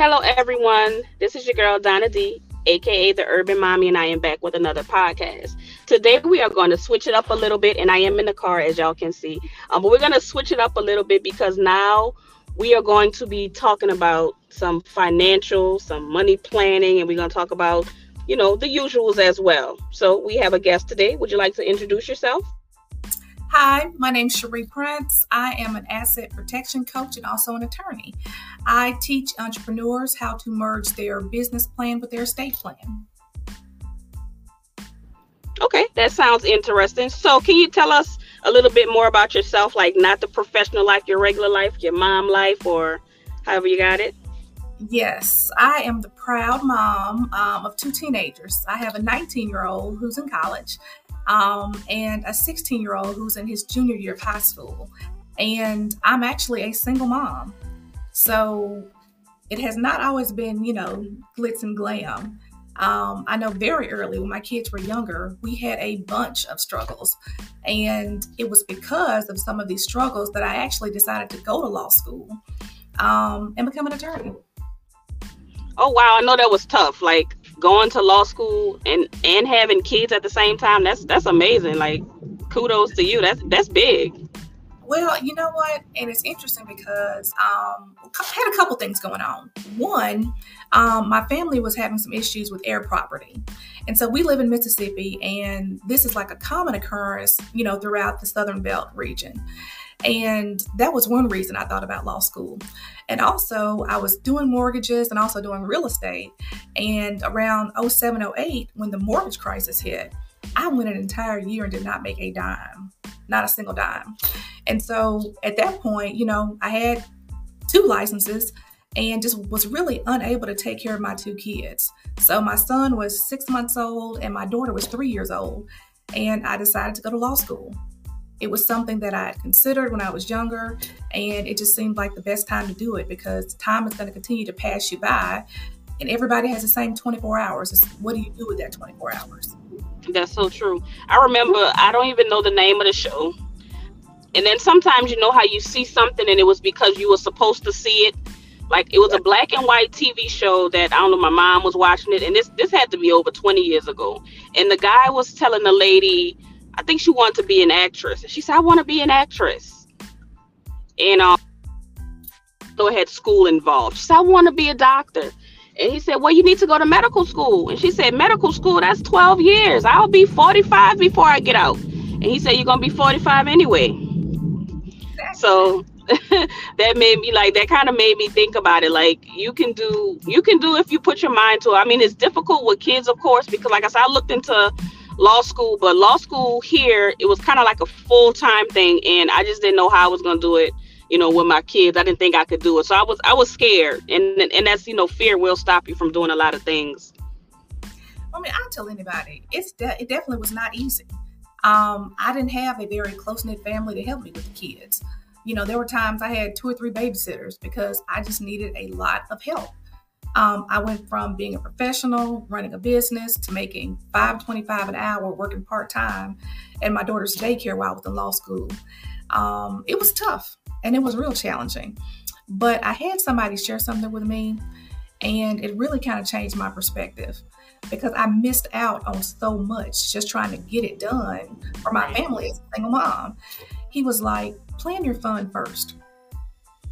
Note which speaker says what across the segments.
Speaker 1: Hello, everyone. This is your girl, Donna D, aka the Urban Mommy, and I am back with another podcast. Today, we are going to switch it up a little bit, and I am in the car, as y'all can see. Um, but we're going to switch it up a little bit because now we are going to be talking about some financial, some money planning, and we're going to talk about, you know, the usuals as well. So, we have a guest today. Would you like to introduce yourself?
Speaker 2: Hi, my name is Scherrie Prince. I am an asset protection coach and also an attorney. I teach entrepreneurs how to merge their business plan with their estate plan.
Speaker 1: Okay, that sounds interesting. So, can you tell us a little bit more about yourself, like not the professional life, your regular life, your mom life, or however you got it?
Speaker 2: Yes, I am the proud mom um, of two teenagers. I have a 19 year old who's in college um, and a 16 year old who's in his junior year of high school. And I'm actually a single mom. So it has not always been, you know, glitz and glam. Um, I know very early when my kids were younger, we had a bunch of struggles. And it was because of some of these struggles that I actually decided to go to law school um, and become an attorney.
Speaker 1: Oh, wow. I know that was tough. Like, going to law school and and having kids at the same time that's that's amazing. Like kudos to you. That's that's big.
Speaker 2: Well you know what? And it's interesting because um I had a couple things going on. One um, my family was having some issues with heir property. And so we live in mississippi and this is like a common occurrence you know throughout the southern belt region and that was one reason I thought about law school. And also, I was doing mortgages and also doing real estate. And around 07, 08, when the mortgage crisis hit, I went an entire year and did not make a dime, not a single dime. And so at that point, you know, I had two licenses and just was really unable to take care of my two kids. So my son was six months old and my daughter was three years old. And I decided to go to law school. It was something that I had considered when I was younger, and it just seemed like the best time to do it because time is going to continue to pass you by, and everybody has the same 24 hours. It's what do you do with that 24 hours?
Speaker 1: That's so true. I remember, I don't even know the name of the show. And then sometimes you know how you see something and it was because you were supposed to see it. Like it was a black and white TV show that I don't know, my mom was watching it, and this this had to be over 20 years ago. And the guy was telling the lady I think she wanted to be an actress. And she said, I want to be an actress. And um, so had school involved. She said, I want to be a doctor. And he said, Well, you need to go to medical school. And she said, Medical school, that's 12 years. I'll be 45 before I get out. And he said, You're going to be 45 anyway. So that made me like, that kind of made me think about it. Like, you can do, you can do if you put your mind to it. I mean, it's difficult with kids, of course, because like I said, I looked into law school, but law school here, it was kind of like a full time thing. And I just didn't know how I was going to do it, you know, with my kids. I didn't think I could do it. So I was, I was scared. And, and that's, you know, fear will stop you from doing a lot of things.
Speaker 2: I mean, I tell anybody, it's de- it definitely was not easy. Um, I didn't have a very close knit family to help me with the kids. You know, there were times I had two or three babysitters because I just needed a lot of help. Um, I went from being a professional, running a business, to making five twenty-five an hour, working part time, and my daughter's daycare while I was in law school. Um, it was tough and it was real challenging, but I had somebody share something with me, and it really kind of changed my perspective because I missed out on so much just trying to get it done for my family as a single mom. He was like, "Plan your fun first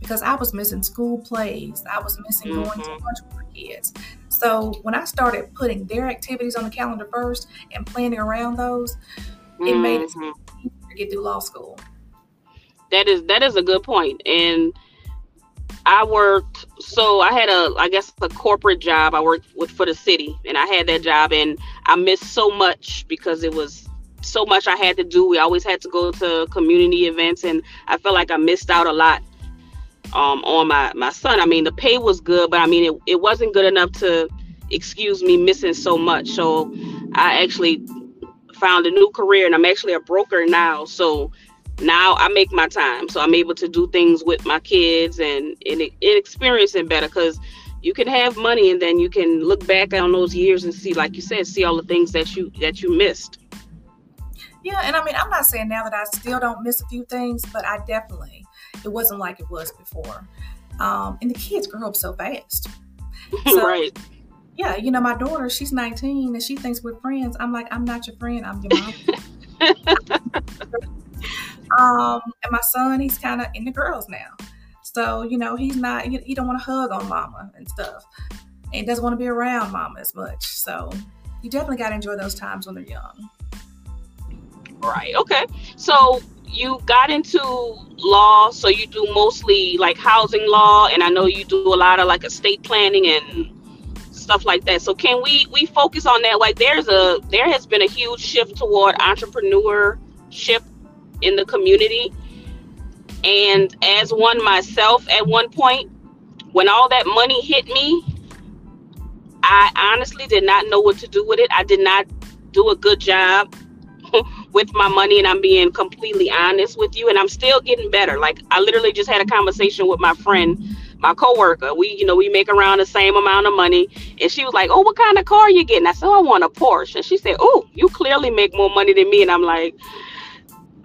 Speaker 2: because I was missing school plays. I was missing mm-hmm. going to mm-hmm. lunch with my kids. So when I started putting their activities on the calendar first and planning around those, mm-hmm. it made it mm-hmm. easier to get through law school.
Speaker 1: That is that is a good point. And I worked so I had a I guess a corporate job. I worked with for the city and I had that job and I missed so much because it was so much I had to do. We always had to go to community events and I felt like I missed out a lot um, on my my son. I mean, the pay was good, but I mean, it, it wasn't good enough to excuse me missing so much. So I actually found a new career, and I'm actually a broker now. So now I make my time, so I'm able to do things with my kids and and, and experiencing better because you can have money and then you can look back on those years and see, like you said, see all the things that you that you missed.
Speaker 2: Yeah, and I mean, I'm not saying now that I still don't miss a few things, but I definitely it wasn't like it was before. Um, and the kids grew up so fast.
Speaker 1: So, right.
Speaker 2: Yeah, you know, my daughter, she's 19 and she thinks we're friends. I'm like, I'm not your friend, I'm your mom. um, and my son, he's kind of in the girls now. So, you know, he's not, he, he don't want to hug on mama and stuff. And doesn't want to be around mama as much. So you definitely got to enjoy those times when they're young.
Speaker 1: Right. Okay. So you got into law, so you do mostly like housing law, and I know you do a lot of like estate planning and stuff like that. So can we we focus on that? Like there's a there has been a huge shift toward entrepreneurship in the community. And as one myself at one point, when all that money hit me, I honestly did not know what to do with it. I did not do a good job with my money and I'm being completely honest with you and I'm still getting better. Like I literally just had a conversation with my friend, my coworker. We, you know, we make around the same amount of money and she was like, "Oh, what kind of car are you getting?" I said, "I want a Porsche." And she said, "Oh, you clearly make more money than me." And I'm like,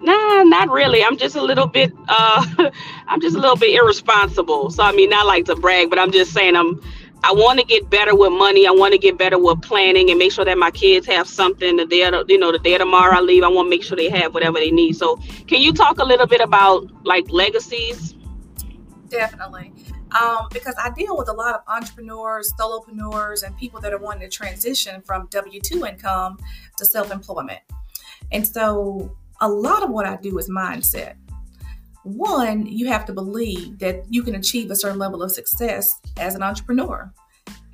Speaker 1: Nah, not really. I'm just a little bit uh I'm just a little bit irresponsible. So I mean not like to brag, but I'm just saying I'm I want to get better with money. I want to get better with planning and make sure that my kids have something the day you know the day tomorrow I leave. I want to make sure they have whatever they need. So, can you talk a little bit about like legacies?
Speaker 2: Definitely, um, because I deal with a lot of entrepreneurs, solopreneurs, and people that are wanting to transition from W two income to self employment. And so, a lot of what I do is mindset one, you have to believe that you can achieve a certain level of success as an entrepreneur.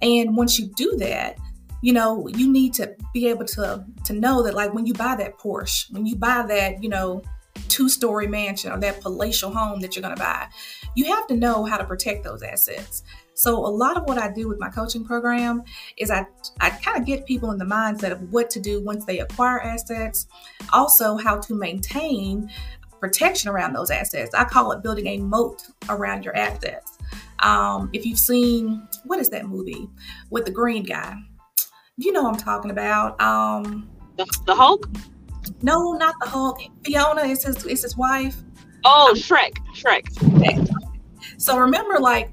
Speaker 2: And once you do that, you know, you need to be able to to know that like when you buy that Porsche, when you buy that, you know, two-story mansion or that palatial home that you're going to buy, you have to know how to protect those assets. So a lot of what I do with my coaching program is I I kind of get people in the mindset of what to do once they acquire assets, also how to maintain protection around those assets. I call it building a moat around your assets. Um, if you've seen, what is that movie with the green guy? You know I'm talking about. Um,
Speaker 1: the, the Hulk?
Speaker 2: No, not the Hulk. Fiona is his, is his wife.
Speaker 1: Oh, Shrek. Shrek.
Speaker 2: So remember, like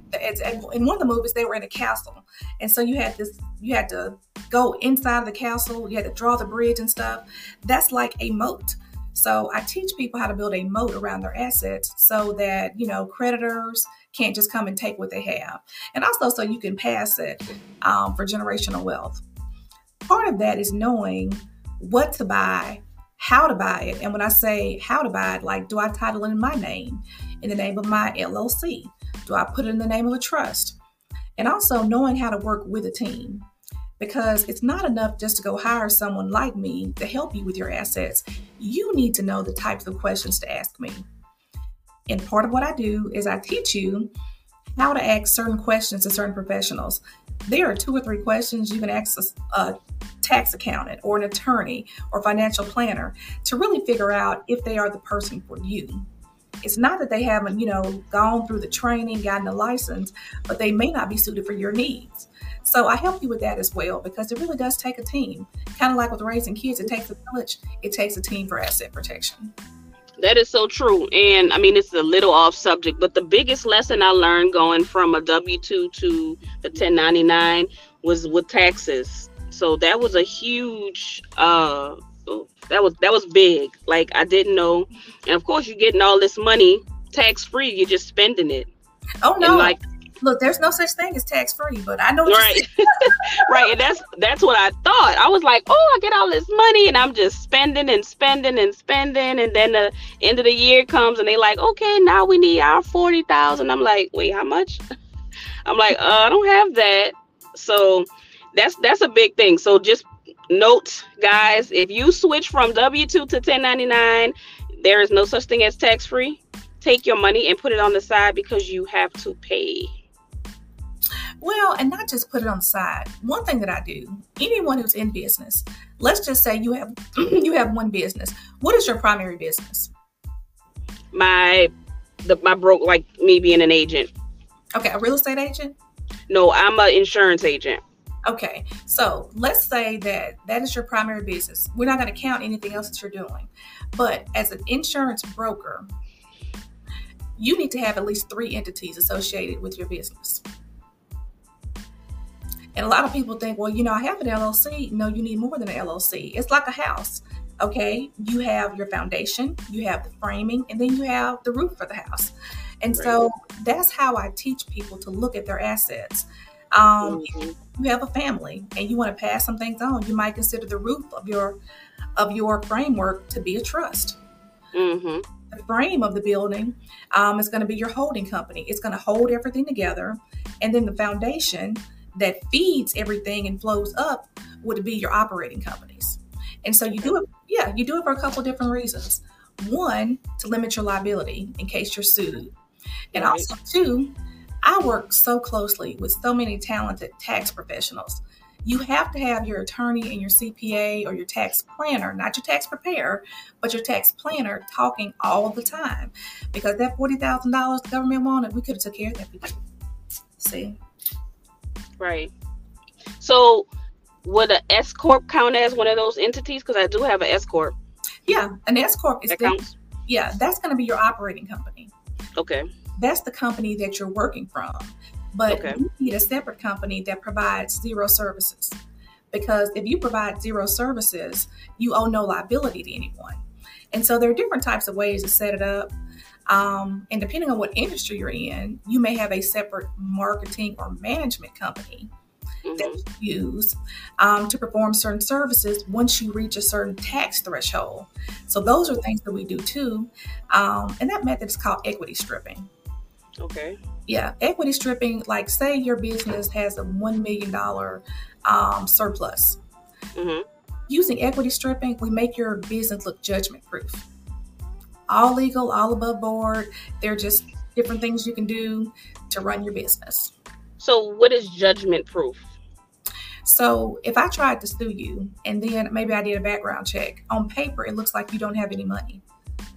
Speaker 2: in one of the movies, they were in a castle, and so you had this, you had to go inside of the castle, you had to draw the bridge and stuff. That's like a moat. So I teach people how to build a moat around their assets so that, you know, creditors can't just come and take what they have. And also so you can pass it um, for generational wealth. Part of that is knowing what to buy, how to buy it. And when I say how to buy it, like, do I title it in my name, in the name of my LLC? Do I put it in the name of a trust? And also knowing how to work with a team because it's not enough just to go hire someone like me to help you with your assets. You need to know the types of questions to ask me. And part of what I do is I teach you how to ask certain questions to certain professionals. There are two or three questions you can ask a, a tax accountant or an attorney or financial planner to really figure out if they are the person for you. It's not that they haven't, you know, gone through the training, gotten a license, but they may not be suited for your needs. So I help you with that as well because it really does take a team. Kind of like with raising kids, it takes a village, it takes a team for asset protection.
Speaker 1: That is so true. And I mean, it's a little off subject, but the biggest lesson I learned going from a W 2 to the 1099 was with taxes. So that was a huge, uh, that was that was big. Like I didn't know, and of course you're getting all this money tax free. You're just spending it.
Speaker 2: Oh no! And like look, there's no such thing as tax free, but I know
Speaker 1: right, right, and that's that's what I thought. I was like, oh, I get all this money, and I'm just spending and spending and spending, and then the end of the year comes, and they like, okay, now we need our forty thousand. I'm like, wait, how much? I'm like, uh, I don't have that. So that's that's a big thing. So just note, guys, if you switch from W two to 1099, there is no such thing as tax free. Take your money and put it on the side because you have to pay.
Speaker 2: Well, and not just put it on the side. One thing that I do, anyone who's in business, let's just say you have you have one business. What is your primary business?
Speaker 1: My the my broke like me being an agent.
Speaker 2: Okay, a real estate agent?
Speaker 1: No, I'm an insurance agent.
Speaker 2: Okay, so let's say that that is your primary business. We're not going to count anything else that you're doing. But as an insurance broker, you need to have at least three entities associated with your business. And a lot of people think, well, you know, I have an LLC. No, you need more than an LLC. It's like a house. Okay, you have your foundation, you have the framing, and then you have the roof for the house. And right. so that's how I teach people to look at their assets. Um, mm-hmm. You have a family and you want to pass some things on. You might consider the roof of your of your framework to be a trust. Mm-hmm. The frame of the building um, is going to be your holding company. It's going to hold everything together, and then the foundation that feeds everything and flows up would be your operating companies. And so you do it, yeah, you do it for a couple different reasons. One, to limit your liability in case you're sued. And also, two, I work so closely with so many talented tax professionals. You have to have your attorney and your CPA or your tax planner, not your tax preparer, but your tax planner talking all the time. Because that $40,000 the government wanted, we could have took care of that. See?
Speaker 1: Right. So would an S corp count as one of those entities? Because I do have an S corp.
Speaker 2: Yeah, an S corp is that counts. Yeah, that's going to be your operating company.
Speaker 1: Okay.
Speaker 2: That's the company that you're working from, but okay. you need a separate company that provides zero services. Because if you provide zero services, you owe no liability to anyone. And so there are different types of ways to set it up. Um, and depending on what industry you're in, you may have a separate marketing or management company mm-hmm. that you use um, to perform certain services once you reach a certain tax threshold. So those are things that we do too. Um, and that method is called equity stripping.
Speaker 1: Okay.
Speaker 2: Yeah, equity stripping, like say your business has a $1 million um, surplus. Mm-hmm. Using equity stripping, we make your business look judgment proof all legal, all above board. They're just different things you can do to run your business.
Speaker 1: So, what is judgment proof?
Speaker 2: So, if I tried to sue you and then maybe I did a background check, on paper it looks like you don't have any money.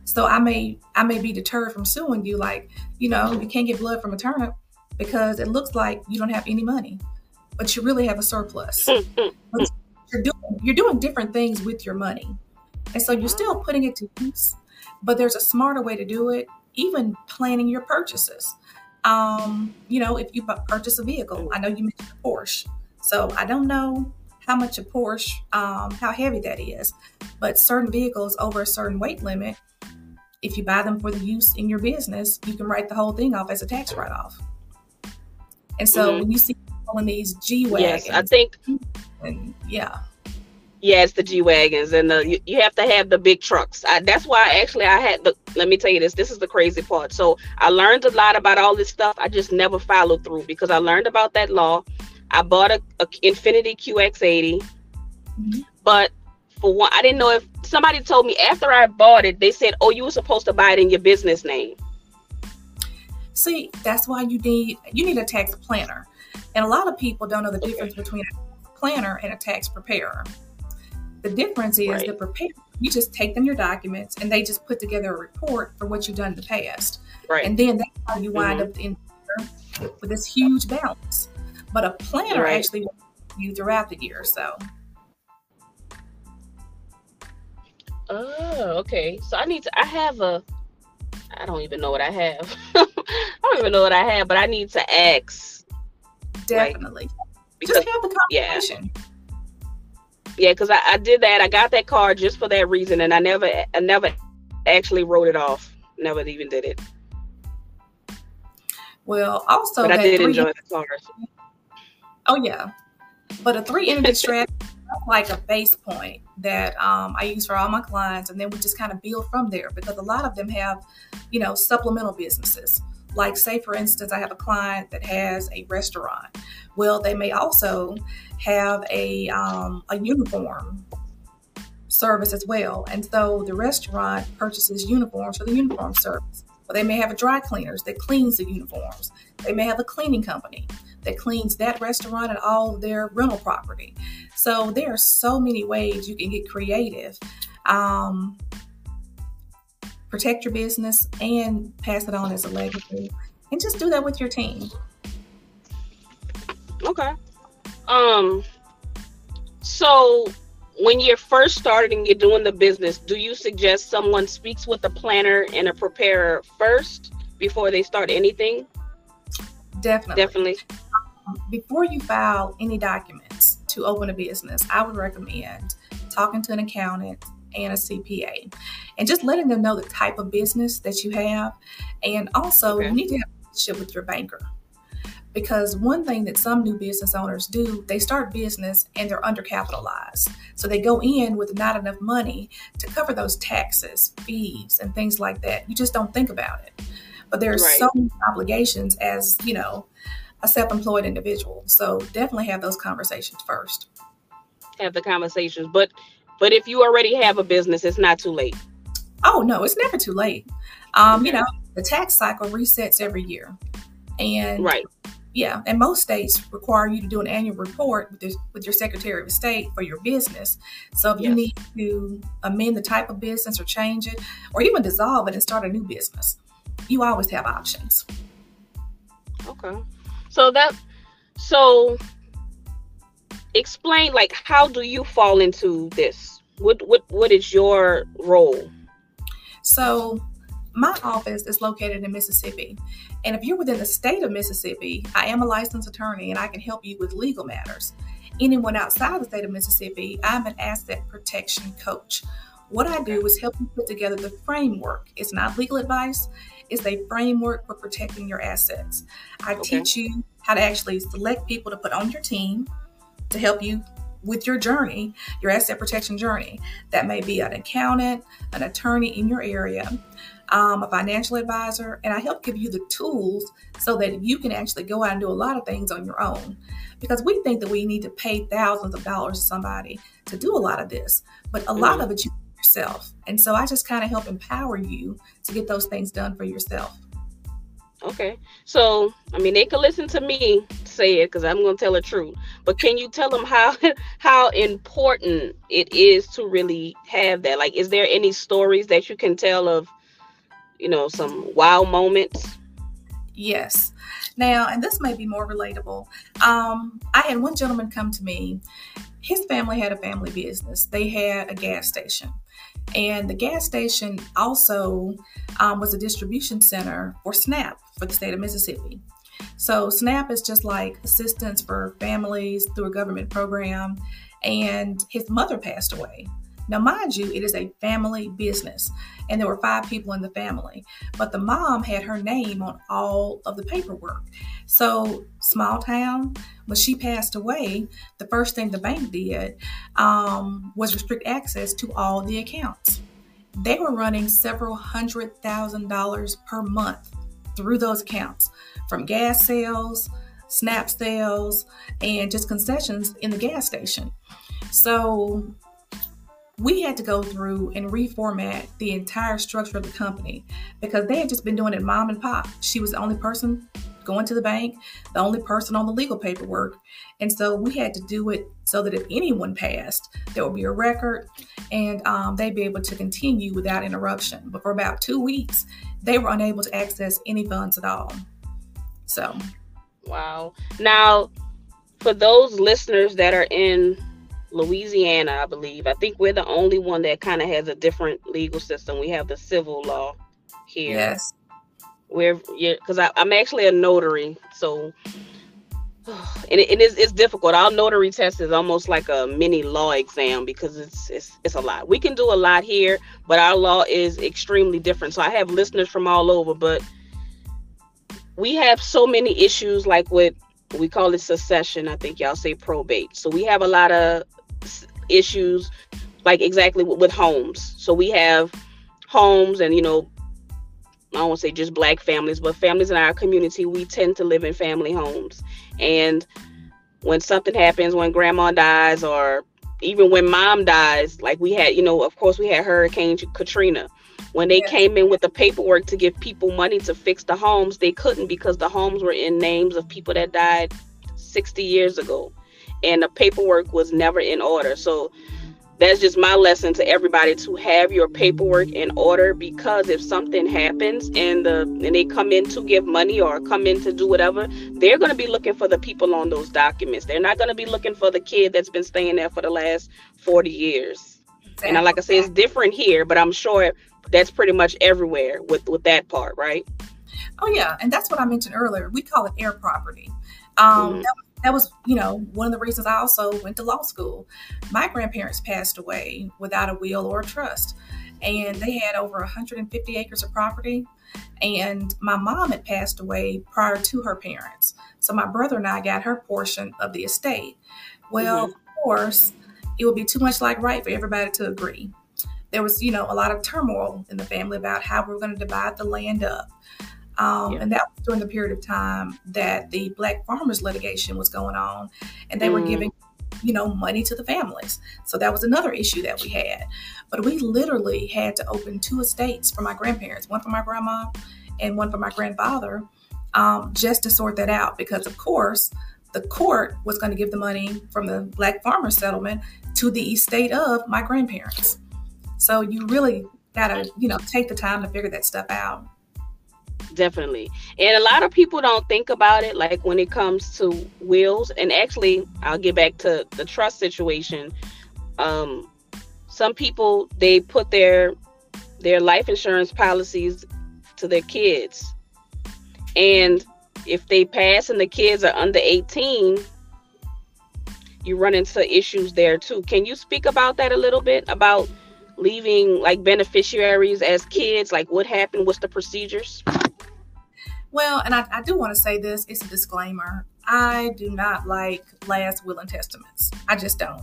Speaker 2: So I may I may be deterred from suing you, like you know you can't get blood from a turnip because it looks like you don't have any money, but you really have a surplus. you're doing you're doing different things with your money, and so you're still putting it to use but there's a smarter way to do it, even planning your purchases. Um, you know, if you purchase a vehicle, I know you mentioned a Porsche. So I don't know how much a Porsche, um, how heavy that is, but certain vehicles over a certain weight limit, if you buy them for the use in your business, you can write the whole thing off as a tax write off. And so mm-hmm. when you see all in these G wagons,
Speaker 1: yes, I think,
Speaker 2: and yeah,
Speaker 1: yeah, it's the G wagons, and the, you, you, have to have the big trucks. I, that's why actually I had the. Let me tell you this. This is the crazy part. So I learned a lot about all this stuff. I just never followed through because I learned about that law. I bought a, a Infiniti QX80, mm-hmm. but for one, I didn't know if somebody told me after I bought it, they said, "Oh, you were supposed to buy it in your business name."
Speaker 2: See, that's why you need you need a tax planner, and a lot of people don't know the difference between a planner and a tax preparer. The difference is right. the prepare. You just take them your documents, and they just put together a report for what you've done in the past. Right. And then that's how you wind mm-hmm. up in with this huge balance. But a planner right. actually you throughout the year. So.
Speaker 1: Oh, okay. So I need to. I have a. I don't even know what I have. I don't even know what I have, but I need to ask.
Speaker 2: Definitely. Like, because, Just have the conversation.
Speaker 1: Yeah yeah, because I, I did that. I got that card just for that reason, and I never, I never actually wrote it off. Never even did it.
Speaker 2: Well, also,
Speaker 1: but I did enjoy the card.
Speaker 2: Oh yeah, but a three entity strategy like a base point that um, I use for all my clients, and then we just kind of build from there because a lot of them have, you know, supplemental businesses. Like, say, for instance, I have a client that has a restaurant. Well, they may also have a, um, a uniform service as well. And so the restaurant purchases uniforms for the uniform service. Or they may have a dry cleaners that cleans the uniforms. They may have a cleaning company that cleans that restaurant and all their rental property. So there are so many ways you can get creative. Um, protect your business and pass it on as a legacy. And just do that with your team.
Speaker 1: Okay. Um so when you're first started and you're doing the business, do you suggest someone speaks with a planner and a preparer first before they start anything?
Speaker 2: Definitely.
Speaker 1: Definitely.
Speaker 2: Before you file any documents to open a business, I would recommend talking to an accountant and a CPA and just letting them know the type of business that you have. And also, okay. you need to have a relationship with your banker. Because one thing that some new business owners do, they start business and they're undercapitalized. So they go in with not enough money to cover those taxes, fees, and things like that. You just don't think about it. But there's right. so many obligations as, you know, a self-employed individual. So definitely have those conversations first.
Speaker 1: Have the conversations, but but if you already have a business, it's not too late.
Speaker 2: Oh no, it's never too late. Um, you know, the tax cycle resets every year, and
Speaker 1: right,
Speaker 2: yeah, and most states require you to do an annual report with, with your Secretary of State for your business. So if yes. you need to amend the type of business or change it, or even dissolve it and start a new business, you always have options.
Speaker 1: Okay. So that so explain like how do you fall into this? What what what is your role?
Speaker 2: So my office is located in Mississippi. And if you're within the state of Mississippi, I am a licensed attorney and I can help you with legal matters. Anyone outside the state of Mississippi, I'm an asset protection coach. What I do is help you put together the framework. It's not legal advice, it's a framework for protecting your assets. I okay. teach you how to actually select people to put on your team to help you with your journey, your asset protection journey. That may be an accountant, an attorney in your area, um, a financial advisor, and I help give you the tools so that you can actually go out and do a lot of things on your own. Because we think that we need to pay thousands of dollars to somebody to do a lot of this, but a lot mm-hmm. of it you yourself. And so I just kind of help empower you to get those things done for yourself.
Speaker 1: Okay. So, I mean, they can listen to me say it because I'm going to tell the truth. But can you tell them how how important it is to really have that? Like, is there any stories that you can tell of, you know, some wow moments?
Speaker 2: Yes. Now, and this may be more relatable. Um, I had one gentleman come to me. His family had a family business. They had a gas station. And the gas station also um, was a distribution center for SNAP for the state of Mississippi. So, SNAP is just like assistance for families through a government program. And his mother passed away. Now, mind you, it is a family business, and there were five people in the family, but the mom had her name on all of the paperwork. So, small town, when she passed away, the first thing the bank did um, was restrict access to all the accounts. They were running several hundred thousand dollars per month through those accounts from gas sales, SNAP sales, and just concessions in the gas station. So we had to go through and reformat the entire structure of the company because they had just been doing it mom and pop. She was the only person going to the bank, the only person on the legal paperwork. And so we had to do it so that if anyone passed, there would be a record and um, they'd be able to continue without interruption. But for about two weeks, they were unable to access any funds at all. So,
Speaker 1: wow. Now, for those listeners that are in Louisiana, I believe. I think we're the only one that kind of has a different legal system. We have the civil law here.
Speaker 2: Yes.
Speaker 1: We're yeah, because I'm actually a notary, so and it, it is it's difficult. Our notary test is almost like a mini law exam because it's it's it's a lot. We can do a lot here, but our law is extremely different. So I have listeners from all over, but we have so many issues like with we call it succession. I think y'all say probate. So we have a lot of issues like exactly with, with homes. So we have homes and you know I don't want to say just black families, but families in our community, we tend to live in family homes. And when something happens, when grandma dies, or even when mom dies, like we had, you know, of course, we had Hurricane Katrina. When they came in with the paperwork to give people money to fix the homes, they couldn't because the homes were in names of people that died 60 years ago and the paperwork was never in order. So that's just my lesson to everybody to have your paperwork in order because if something happens and the and they come in to give money or come in to do whatever, they're going to be looking for the people on those documents. They're not going to be looking for the kid that's been staying there for the last 40 years. Exactly. And like I say, it's different here, but I'm sure that's pretty much everywhere with with that part, right?
Speaker 2: Oh yeah, and that's what I mentioned earlier. We call it heir property. Um, mm-hmm. that, that was, you know, one of the reasons I also went to law school. My grandparents passed away without a will or a trust, and they had over 150 acres of property. And my mom had passed away prior to her parents. So my brother and I got her portion of the estate. Well, mm-hmm. of course, it would be too much like right for everybody to agree. There was, you know, a lot of turmoil in the family about how we were going to divide the land up. Um, yeah. And that was during the period of time that the Black Farmers litigation was going on, and they mm. were giving, you know, money to the families. So that was another issue that we had. But we literally had to open two estates for my grandparents, one for my grandma and one for my grandfather, um, just to sort that out. Because of course, the court was going to give the money from the Black Farmers settlement to the estate of my grandparents. So you really gotta, you know, take the time to figure that stuff out
Speaker 1: definitely. And a lot of people don't think about it like when it comes to wills. And actually i'll get back to the trust situation. Um some people they put their their life insurance policies to their kids. And if they pass and the kids are under 18 you run into issues there too. Can you speak about that a little bit about leaving like beneficiaries as kids? Like what happened? What's the procedures
Speaker 2: well, and I, I do want to say this it's a disclaimer. I do not like last will and testaments. I just don't.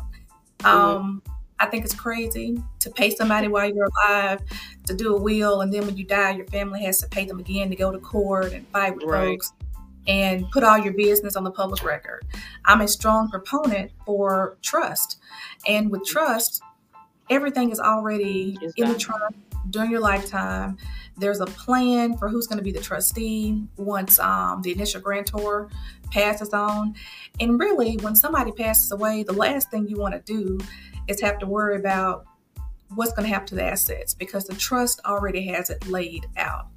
Speaker 2: Mm-hmm. Um, I think it's crazy to pay somebody while you're alive to do a will, and then when you die, your family has to pay them again to go to court and fight with right. folks and put all your business on the public record. I'm a strong proponent for trust. And with trust, everything is already in the trust during your lifetime. There's a plan for who's going to be the trustee once um, the initial grantor passes on. And really, when somebody passes away, the last thing you want to do is have to worry about what's going to happen to the assets because the trust already has it laid out.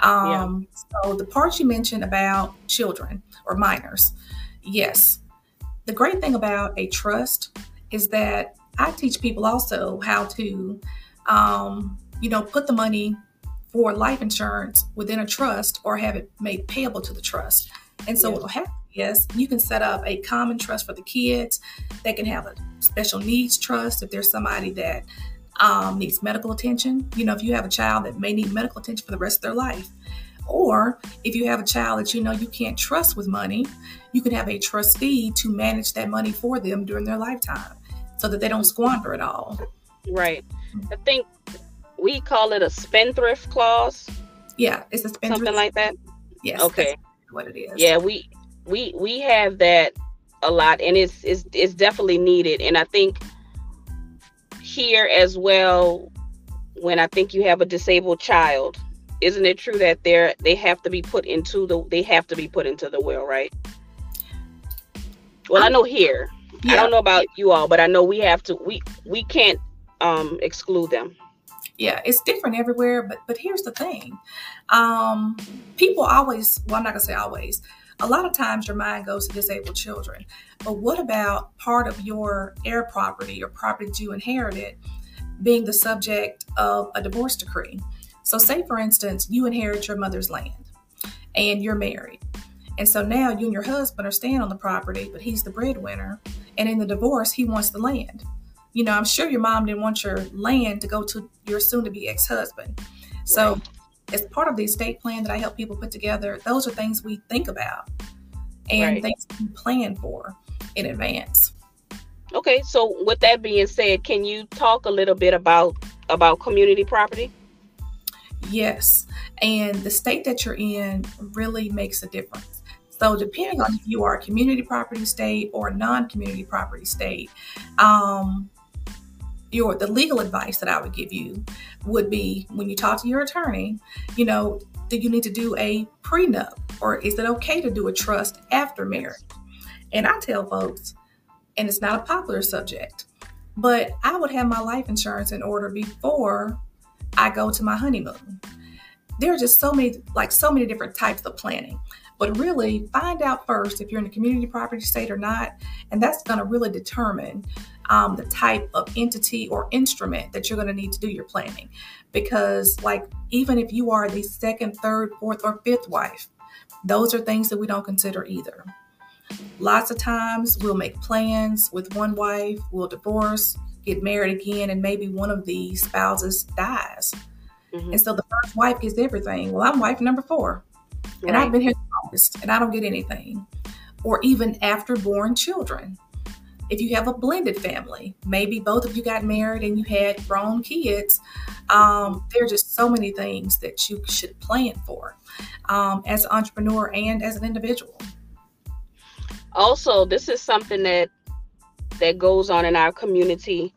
Speaker 2: Um, yeah. So, the part you mentioned about children or minors, yes. The great thing about a trust is that I teach people also how to, um, you know, put the money for life insurance within a trust or have it made payable to the trust. And so, what will happen is you can set up a common trust for the kids. They can have a special needs trust if there's somebody that um, needs medical attention. You know, if you have a child that may need medical attention for the rest of their life, or if you have a child that you know you can't trust with money, you can have a trustee to manage that money for them during their lifetime so that they don't squander it all.
Speaker 1: Right. I think we call it a spendthrift clause.
Speaker 2: Yeah, it's a spendthrift.
Speaker 1: Something like that.
Speaker 2: Yes.
Speaker 1: Okay.
Speaker 2: What it is.
Speaker 1: Yeah, we we we have that a lot, and it's it's it's definitely needed. And I think here as well, when I think you have a disabled child, isn't it true that they're they have to be put into the they have to be put into the will, right? Well, I know here. Yeah. I don't know about you all, but I know we have to. We we can't um exclude them
Speaker 2: yeah it's different everywhere but but here's the thing. Um people always well i'm not gonna say always. A lot of times your mind goes to disabled children. But what about part of your heir property or property you inherited being the subject of a divorce decree? So say for instance you inherit your mother's land and you're married. And so now you and your husband are staying on the property but he's the breadwinner. And in the divorce he wants the land you know, I'm sure your mom didn't want your land to go to your soon to be ex husband. So, right. as part of the estate plan that I help people put together, those are things we think about and right. things we plan for in advance.
Speaker 1: Okay, so with that being said, can you talk a little bit about about community property?
Speaker 2: Yes, and the state that you're in really makes a difference. So, depending on if you are a community property state or a non-community property state, um, your the legal advice that I would give you would be when you talk to your attorney, you know, do you need to do a prenup or is it okay to do a trust after marriage? And I tell folks, and it's not a popular subject, but I would have my life insurance in order before I go to my honeymoon. There are just so many, like so many different types of planning. But really, find out first if you're in a community property state or not, and that's going to really determine um, the type of entity or instrument that you're going to need to do your planning. Because, like, even if you are the second, third, fourth, or fifth wife, those are things that we don't consider either. Lots of times we'll make plans with one wife, we'll divorce, get married again, and maybe one of the spouses dies. Mm-hmm. And so the first wife gets everything. Well, I'm wife number four, right. and I've been here the longest, and I don't get anything. Or even after born children. If you have a blended family, maybe both of you got married and you had grown kids, um, there are just so many things that you should plan for um, as an entrepreneur and as an individual.
Speaker 1: Also, this is something that that goes on in our community.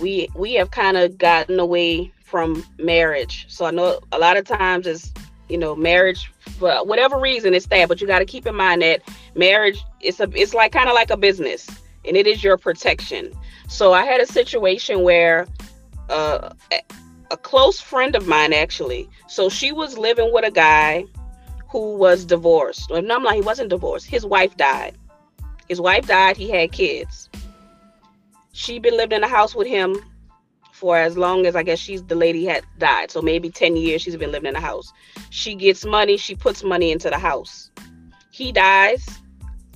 Speaker 1: We we have kind of gotten away from marriage. So I know a lot of times it's you know marriage for whatever reason it's that, but you got to keep in mind that marriage it's a it's like kind of like a business and it is your protection. So I had a situation where uh, a close friend of mine actually. So she was living with a guy who was divorced. And I'm like, he wasn't divorced. His wife died. His wife died. He had kids. She been living in the house with him for as long as I guess she's the lady had died. So maybe 10 years she's been living in the house. She gets money. She puts money into the house. He dies.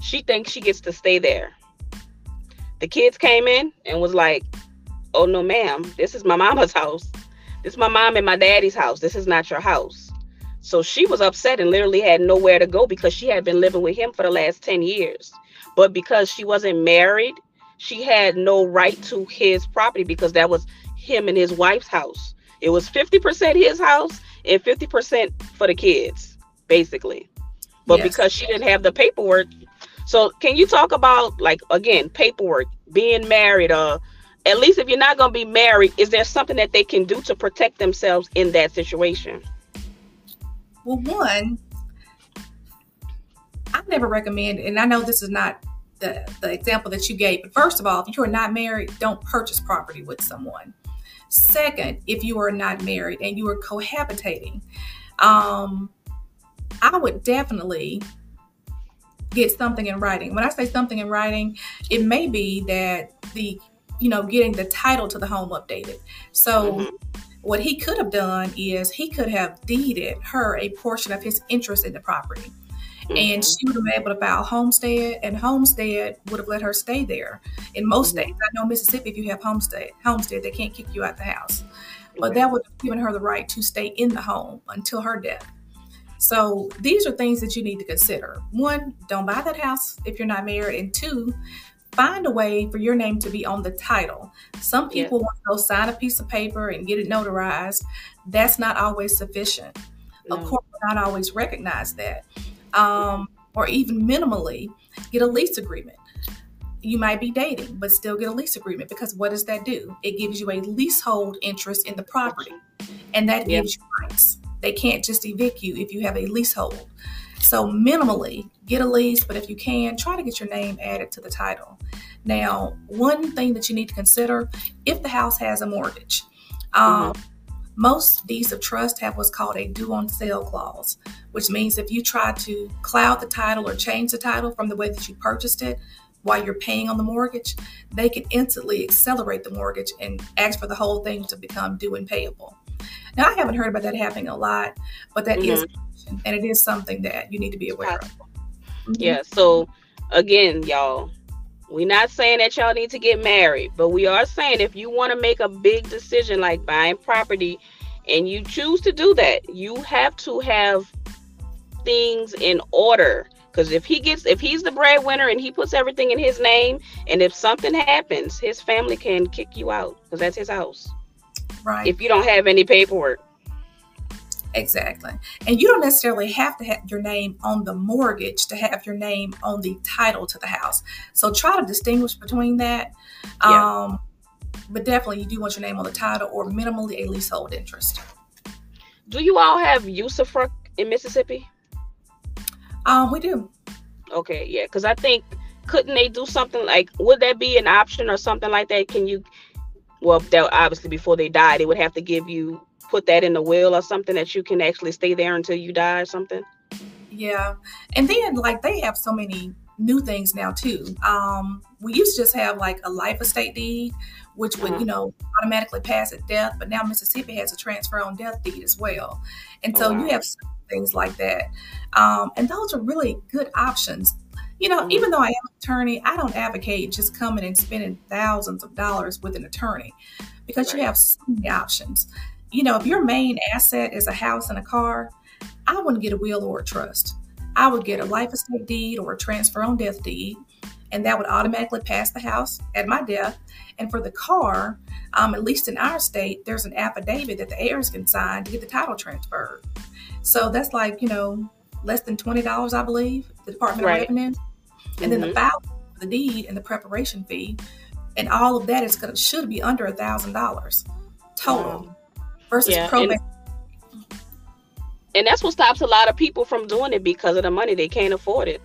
Speaker 1: She thinks she gets to stay there. The kids came in and was like, oh no, ma'am, this is my mama's house. This is my mom and my daddy's house. This is not your house. So she was upset and literally had nowhere to go because she had been living with him for the last 10 years. But because she wasn't married, she had no right to his property because that was him and his wife's house. It was 50% his house and 50% for the kids, basically. But yes. because she didn't have the paperwork. So can you talk about like again, paperwork, being married, uh at least if you're not to be married, is there something that they can do to protect themselves in that situation?
Speaker 2: Well, one, I never recommend, and I know this is not the, the example that you gave, but first of all, if you are not married, don't purchase property with someone. Second, if you are not married and you are cohabitating, um, I would definitely get something in writing. When I say something in writing, it may be that the you know, getting the title to the home updated. So mm-hmm. what he could have done is he could have deeded her a portion of his interest in the property. Mm-hmm. And she would have been able to file homestead, and homestead would have let her stay there. In most mm-hmm. states, I know Mississippi, if you have homestead, homestead, they can't kick you out the house. But that would have given her the right to stay in the home until her death. So these are things that you need to consider. One, don't buy that house if you're not married. And two, find a way for your name to be on the title. Some people want to go sign a piece of paper and get it notarized. That's not always sufficient. No. Of course, not always recognize that. Um, or even minimally, get a lease agreement. You might be dating, but still get a lease agreement because what does that do? It gives you a leasehold interest in the property, and that gives you rights. They can't just evict you if you have a leasehold. So, minimally, get a lease, but if you can, try to get your name added to the title. Now, one thing that you need to consider if the house has a mortgage, um, mm-hmm. most deeds of trust have what's called a due on sale clause, which means if you try to cloud the title or change the title from the way that you purchased it, while you're paying on the mortgage, they can instantly accelerate the mortgage and ask for the whole thing to become due and payable. Now, I haven't heard about that happening a lot, but that mm-hmm. is and it is something that you need to be aware of. Mm-hmm.
Speaker 1: Yeah. So again, y'all, we're not saying that y'all need to get married, but we are saying if you want to make a big decision like buying property and you choose to do that, you have to have things in order. Because if he gets, if he's the breadwinner and he puts everything in his name, and if something happens, his family can kick you out because that's his house.
Speaker 2: Right.
Speaker 1: If you don't have any paperwork.
Speaker 2: Exactly. And you don't necessarily have to have your name on the mortgage to have your name on the title to the house. So try to distinguish between that. Yeah. Um, but definitely, you do want your name on the title or minimally a leasehold interest.
Speaker 1: Do you all have usufruct in Mississippi?
Speaker 2: Um, we do.
Speaker 1: Okay, yeah, because I think couldn't they do something like would that be an option or something like that? Can you? Well, obviously before they die, they would have to give you put that in the will or something that you can actually stay there until you die or something?
Speaker 2: Yeah. And then like they have so many new things now too. Um, we used to just have like a life estate deed, which would, uh-huh. you know, automatically pass at death, but now Mississippi has a transfer on death deed as well. And so oh, wow. you have things like that. Um, and those are really good options. You know, mm-hmm. even though I am an attorney, I don't advocate just coming and spending thousands of dollars with an attorney because right. you have so many options. You know, if your main asset is a house and a car, I wouldn't get a will or a trust. I would get a life estate deed or a transfer on death deed, and that would automatically pass the house at my death. And for the car, um, at least in our state, there's an affidavit that the heirs can sign to get the title transferred. So that's like, you know, less than $20, I believe, the Department right. of Revenue. And mm-hmm. then the mm-hmm. file, the deed, and the preparation fee. And all of that is going to should be under a thousand dollars total versus yeah, probate.
Speaker 1: And, and that's what stops a lot of people from doing it because of the money. They can't afford it.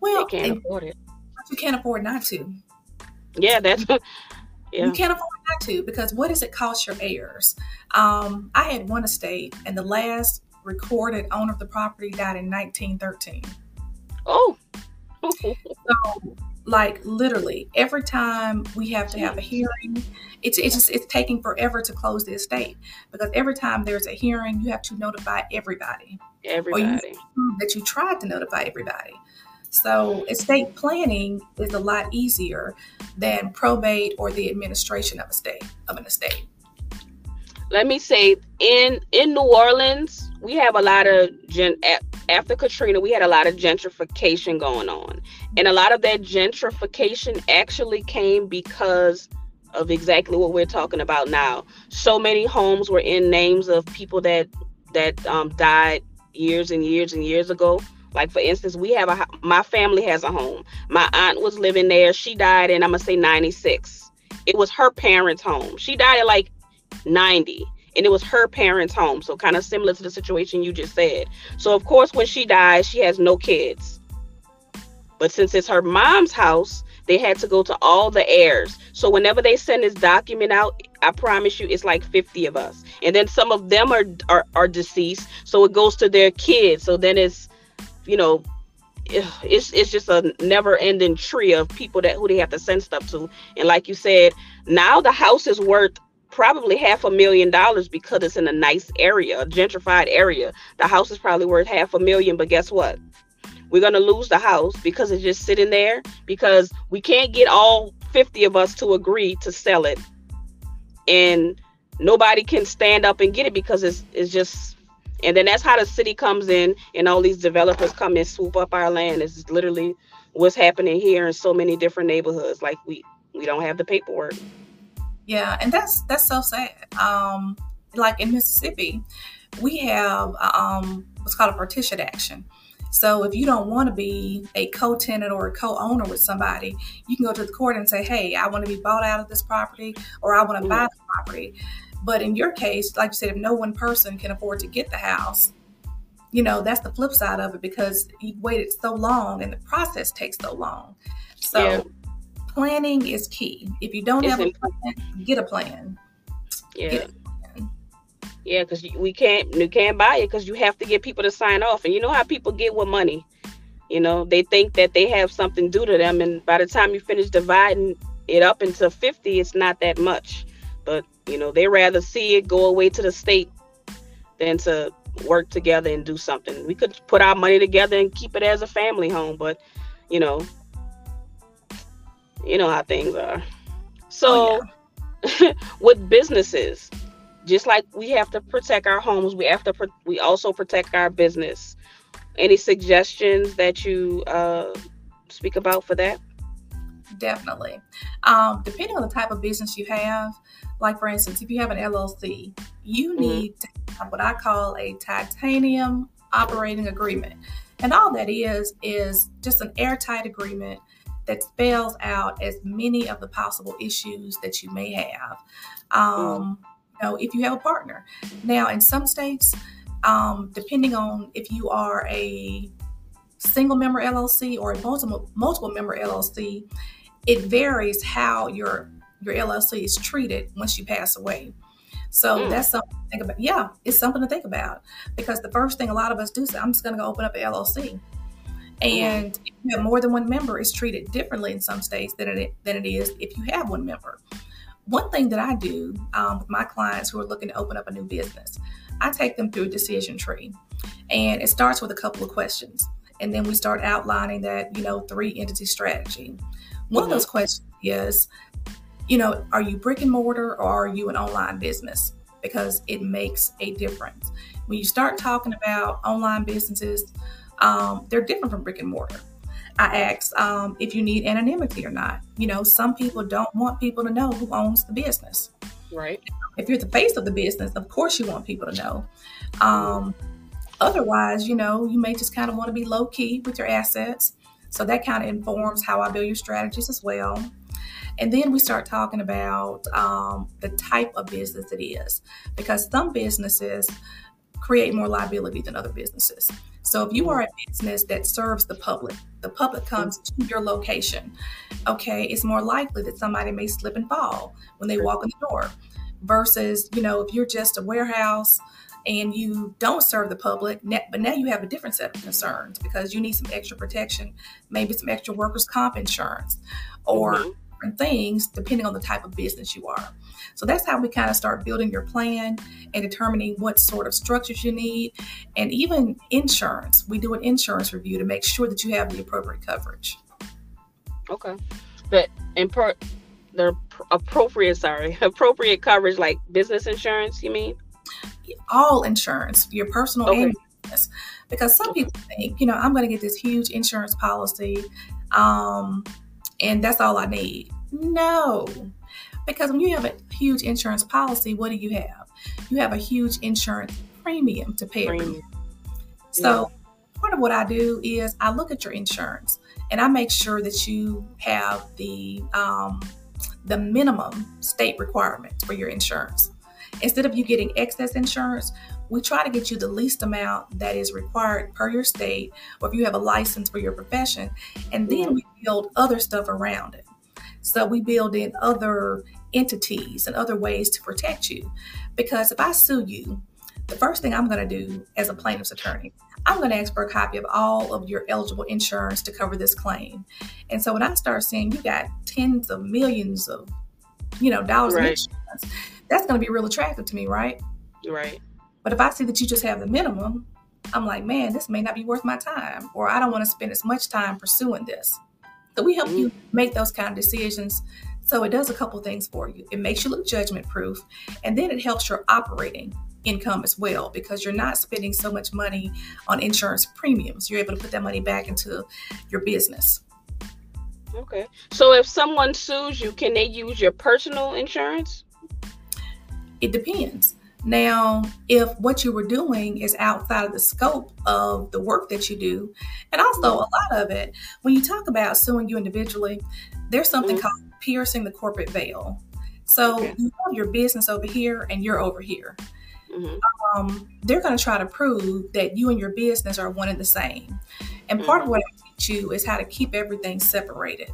Speaker 2: Well, they can't afford it. You can't afford not to.
Speaker 1: Yeah, that's
Speaker 2: yeah. You can't afford not to because what does it cost your heirs? Um, I had one estate, and the last recorded owner of the property died in 1913.
Speaker 1: Oh.
Speaker 2: so, like literally, every time we have to have a hearing, it's it's just it's taking forever to close the estate because every time there's a hearing, you have to notify everybody.
Speaker 1: Everybody.
Speaker 2: You that you tried to notify everybody. So estate planning is a lot easier than probate or the administration of a state of an estate.
Speaker 1: Let me say in in New Orleans, we have a lot of gen after Katrina, we had a lot of gentrification going on. And a lot of that gentrification actually came because of exactly what we're talking about now. So many homes were in names of people that that um, died years and years and years ago like for instance, we have a my family has a home. My aunt was living there. She died in I'm gonna say 96. It was her parents' home. She died at like 90 and it was her parents' home. So kind of similar to the situation you just said. So of course when she dies, she has no kids. But since it's her mom's house, they had to go to all the heirs. So whenever they send this document out, I promise you it's like 50 of us. And then some of them are are, are deceased. So it goes to their kids. So then it's you know, it's it's just a never ending tree of people that who they have to send stuff to. And like you said, now the house is worth probably half a million dollars because it's in a nice area, a gentrified area. The house is probably worth half a million, but guess what? We're gonna lose the house because it's just sitting there because we can't get all 50 of us to agree to sell it. And nobody can stand up and get it because it's it's just and then that's how the city comes in and all these developers come and swoop up our land. It's literally what's happening here in so many different neighborhoods. Like we we don't have the paperwork.
Speaker 2: Yeah, and that's that's so sad. Um, like in Mississippi, we have um, what's called a partition action. So if you don't want to be a co-tenant or a co-owner with somebody, you can go to the court and say, "Hey, I want to be bought out of this property, or I want to buy the property." But in your case, like you said, if no one person can afford to get the house, you know, that's the flip side of it because you waited so long and the process takes so long. So yeah. Planning is key. If you don't it's have a plan, get a plan.
Speaker 1: Yeah. Yeah, because we can't you can't buy it because you have to get people to sign off, and you know how people get with money. You know, they think that they have something due to them, and by the time you finish dividing it up into fifty, it's not that much. But you know, they rather see it go away to the state than to work together and do something. We could put our money together and keep it as a family home, but you know, you know how things are. So, oh, yeah. with businesses, just like we have to protect our homes, we have to pro- we also protect our business. Any suggestions that you uh, speak about for that?
Speaker 2: Definitely. Um, depending on the type of business you have, like for instance, if you have an LLC, you mm-hmm. need to have what I call a titanium operating agreement. And all that is, is just an airtight agreement that spells out as many of the possible issues that you may have. Um, you know, if you have a partner. Now, in some states, um, depending on if you are a single member LLC or a multiple multiple member LLC, it varies how your your LLC is treated once you pass away. So mm. that's something to think about. Yeah, it's something to think about because the first thing a lot of us do is I'm just going to go open up an LLC. And mm. if you have more than one member, is treated differently in some states than it, than it is if you have one member. One thing that I do um, with my clients who are looking to open up a new business, I take them through a decision tree. And it starts with a couple of questions. and then we start outlining that you know three entity strategy. One mm-hmm. of those questions is, you know, are you brick and mortar or are you an online business? Because it makes a difference. When you start talking about online businesses, um, they're different from brick and mortar. I asked um, if you need anonymity or not. You know, some people don't want people to know who owns the business.
Speaker 1: Right.
Speaker 2: If you're the face of the business, of course you want people to know. Um, otherwise, you know, you may just kind of want to be low key with your assets. So that kind of informs how I build your strategies as well. And then we start talking about um, the type of business it is, because some businesses create more liability than other businesses. So if you are a business that serves the public, the public comes to your location, okay, it's more likely that somebody may slip and fall when they walk in the door versus, you know, if you're just a warehouse and you don't serve the public, but now you have a different set of concerns because you need some extra protection, maybe some extra workers' comp insurance or mm-hmm. Different things depending on the type of business you are. So that's how we kind of start building your plan and determining what sort of structures you need and even insurance. We do an insurance review to make sure that you have the appropriate coverage.
Speaker 1: Okay. But in part, the appropriate, sorry, appropriate coverage like business insurance, you mean?
Speaker 2: All insurance, your personal okay. and business. Because some people think, you know, I'm going to get this huge insurance policy um, and that's all I need. No, because when you have a huge insurance policy, what do you have? You have a huge insurance premium to pay every So yeah. part of what I do is I look at your insurance and I make sure that you have the um, the minimum state requirements for your insurance. Instead of you getting excess insurance, we try to get you the least amount that is required per your state, or if you have a license for your profession, and then we build other stuff around it. So we build in other entities and other ways to protect you. Because if I sue you, the first thing I'm going to do as a plaintiff's attorney, I'm going to ask for a copy of all of your eligible insurance to cover this claim. And so when I start seeing you got tens of millions of, you know, dollars right. in insurance, that's going to be real attractive to me, right?
Speaker 1: Right.
Speaker 2: But if I see that you just have the minimum, I'm like, man, this may not be worth my time, or I don't want to spend as much time pursuing this. So we help mm-hmm. you make those kind of decisions so it does a couple things for you. It makes you look judgment proof, and then it helps your operating income as well because you're not spending so much money on insurance premiums. You're able to put that money back into your business.
Speaker 1: Okay. So if someone sues you, can they use your personal insurance?
Speaker 2: It depends. Now, if what you were doing is outside of the scope of the work that you do, and also a lot of it, when you talk about suing you individually, there's something mm-hmm. called piercing the corporate veil. So okay. you have your business over here and you're over here. Mm-hmm. Um, they're going to try to prove that you and your business are one and the same. And part mm-hmm. of what I teach you is how to keep everything separated.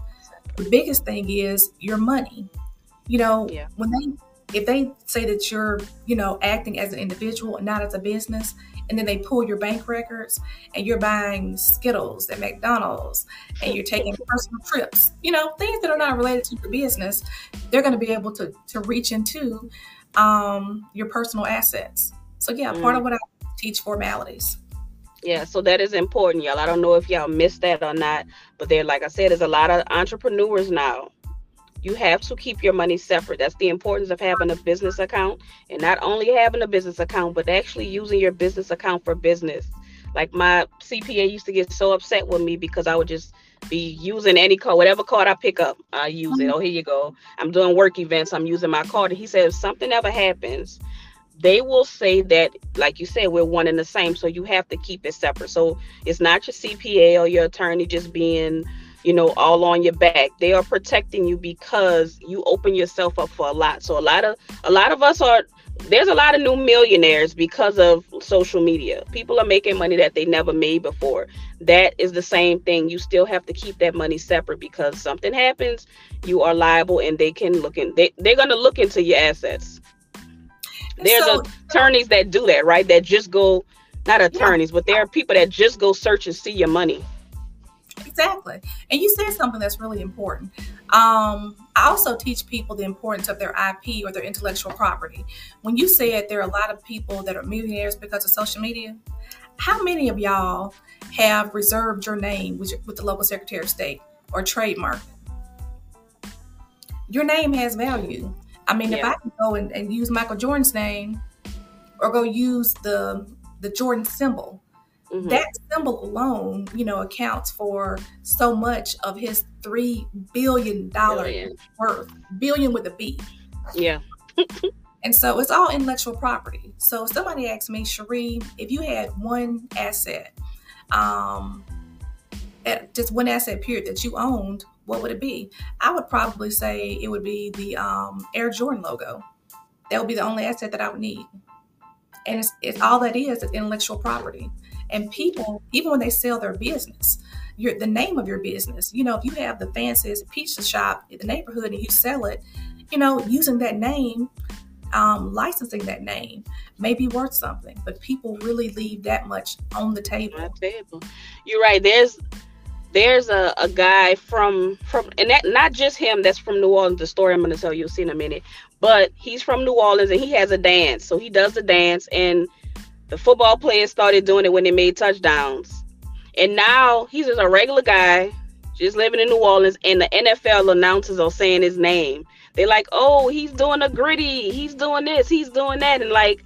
Speaker 2: The biggest thing is your money. You know, yeah. when they if they say that you're, you know, acting as an individual and not as a business, and then they pull your bank records and you're buying Skittles at McDonald's and you're taking personal trips, you know, things that are not related to your business, they're going to be able to, to reach into um, your personal assets. So, yeah, mm. part of what I teach formalities.
Speaker 1: Yeah, so that is important, y'all. I don't know if y'all missed that or not, but there, like I said, there's a lot of entrepreneurs now you have to keep your money separate. That's the importance of having a business account and not only having a business account, but actually using your business account for business. Like my CPA used to get so upset with me because I would just be using any card, whatever card I pick up, I use it. Oh, here you go. I'm doing work events. I'm using my card. And he said, if something ever happens, they will say that, like you said, we're one and the same. So you have to keep it separate. So it's not your CPA or your attorney just being you know, all on your back. They are protecting you because you open yourself up for a lot. So a lot of a lot of us are there's a lot of new millionaires because of social media. People are making money that they never made before. That is the same thing. You still have to keep that money separate because something happens, you are liable and they can look in they, they're gonna look into your assets. There's so, attorneys that do that, right? That just go not attorneys, yeah. but there are people that just go search and see your money.
Speaker 2: Exactly. And you said something that's really important. Um, I also teach people the importance of their IP or their intellectual property. When you said there are a lot of people that are millionaires because of social media, How many of y'all have reserved your name with, with the local Secretary of State or trademark? Your name has value. I mean, yeah. if I can go and, and use Michael Jordan's name or go use the the Jordan symbol, mm-hmm. that symbol alone, you know, accounts for so much of his three billion dollar worth. Billion with a B.
Speaker 1: Yeah.
Speaker 2: and so it's all intellectual property. So if somebody asked me, Scherrie, if you had one asset, um, just one asset period that you owned, what would it be? I would probably say it would be the um, Air Jordan logo. That would be the only asset that I would need. And it's, it's all that is is intellectual property. And people, even when they sell their business, your the name of your business, you know, if you have the fanciest pizza shop in the neighborhood and you sell it, you know, using that name, um, licensing that name may be worth something. But people really leave that much on the table. On the table.
Speaker 1: You're right. There's there's a, a guy from from and that not just him that's from New Orleans. The story I'm going to tell you, see in a minute, but he's from New Orleans and he has a dance. So he does the dance, and the football players started doing it when they made touchdowns, and now he's just a regular guy, just living in New Orleans, and the NFL announcers are saying his name. They're like, "Oh, he's doing a Griddy. He's doing this. He's doing that," and like,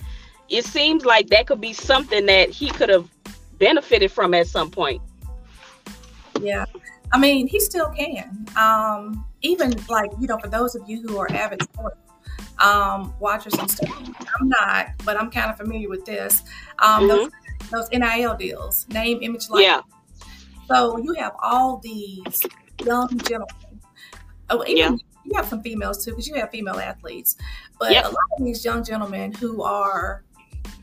Speaker 1: it seems like that could be something that he could have benefited from at some point
Speaker 2: yeah. I mean, he still can. Um, even like, you know, for those of you who are avid sports um, watchers and stuff, I'm not, but I'm kind of familiar with this. Um, mm-hmm. those, those NIL deals, name, image, like. Yeah. So you have all these young gentlemen. Oh, even yeah. you have some females too, because you have female athletes. But yep. a lot of these young gentlemen who are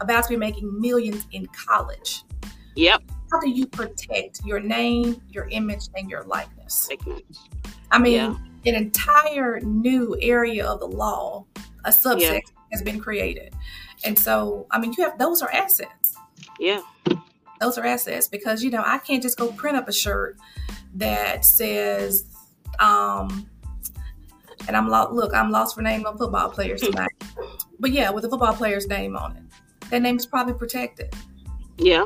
Speaker 2: about to be making millions in college.
Speaker 1: Yep
Speaker 2: how do you protect your name, your image, and your likeness? I mean, yeah. An entire new area of the law, a subset yeah. has been created. And so, I mean, you have those are assets.
Speaker 1: Yeah.
Speaker 2: Those are assets because, you know, I can't just go print up a shirt that says, um, and I'm lo- look, I'm lost for name of football players tonight. but yeah, with a football player's name on it. That name is probably protected.
Speaker 1: Yeah.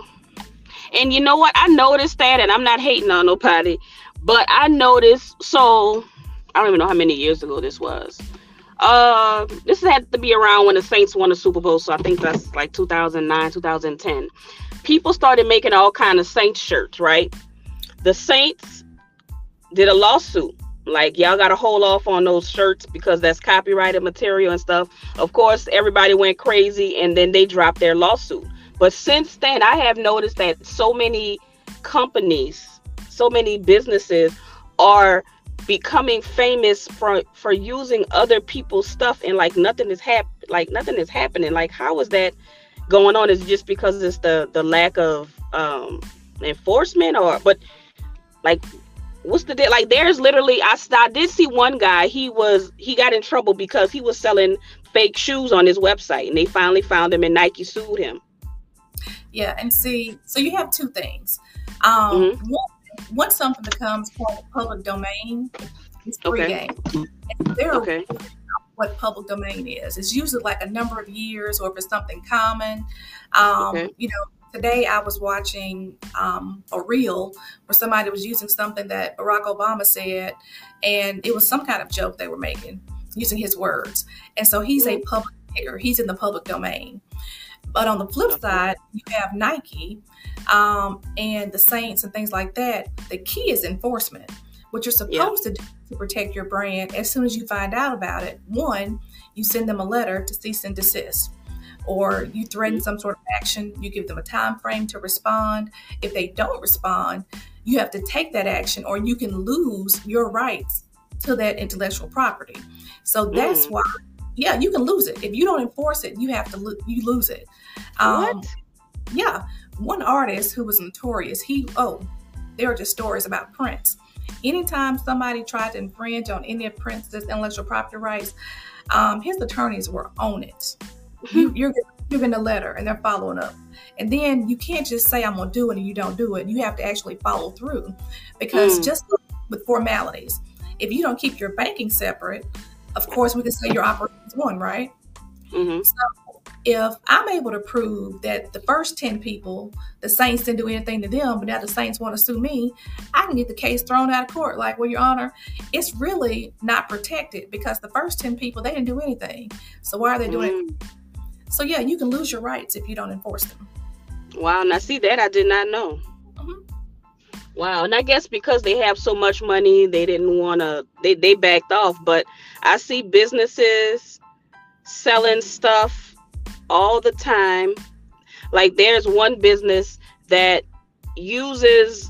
Speaker 1: And you know what? I noticed that, and I'm not hating on nobody, but I noticed. So I don't even know how many years ago this was. Uh, this had to be around when the Saints won the Super Bowl, so I think that's like 2009, 2010. People started making all kind of Saints shirts, right? The Saints did a lawsuit like y'all got to hold off on those shirts because that's copyrighted material and stuff. Of course, everybody went crazy and then they dropped their lawsuit. But since then, I have noticed that so many companies, so many businesses are becoming famous for for using other people's stuff and like nothing is hap like nothing is happening. Like how is that going on? Is just because it's the the lack of um enforcement or but like what's the deal? Like there's literally I, I did see one guy he was he got in trouble because he was selling fake shoes on his website and they finally found him and Nike sued him.
Speaker 2: Yeah, and see, so you have two things. Um, mm-hmm. one, once something becomes public domain, it's free okay. game. There okay. what public domain is. It's usually like a number of years, or if it's something common. Um, okay. You know, today I was watching um, a reel where somebody was using something that Barack Obama said, and it was some kind of joke they were making using his words. And so he's mm-hmm. a public figure. He's in the public domain. But on the flip side, you have Nike um, and the Saints and things like that. The key is enforcement. What you're supposed yeah. to do to protect your brand as soon as you find out about it, one, you send them a letter to cease and desist or you threaten mm-hmm. some sort of action you give them a time frame to respond if they don't respond you have to take that action or you can lose your rights to that intellectual property so that's mm. why yeah, you can lose it if you don't enforce it. You have to lo- you lose it. Um, what? Yeah, one artist who was notorious. He oh, there are just stories about Prince. Anytime somebody tried to infringe on any of Prince's intellectual property rights, um, his attorneys were on it. you, you're giving a letter and they're following up. And then you can't just say I'm gonna do it and you don't do it. You have to actually follow through because mm. just with formalities, if you don't keep your banking separate, of course we can say your operations one, right? Mm-hmm. So if I'm able to prove that the first 10 people, the Saints didn't do anything to them, but now the Saints want to sue me, I can get the case thrown out of court. Like, well, Your Honor, it's really not protected because the first 10 people, they didn't do anything. So why are they doing mm. it? So, yeah, you can lose your rights if you don't enforce them.
Speaker 1: Wow. Now, see, that I did not know. Mm-hmm. Wow. And I guess because they have so much money, they didn't want to, they, they backed off. But I see businesses selling stuff all the time. Like there's one business that uses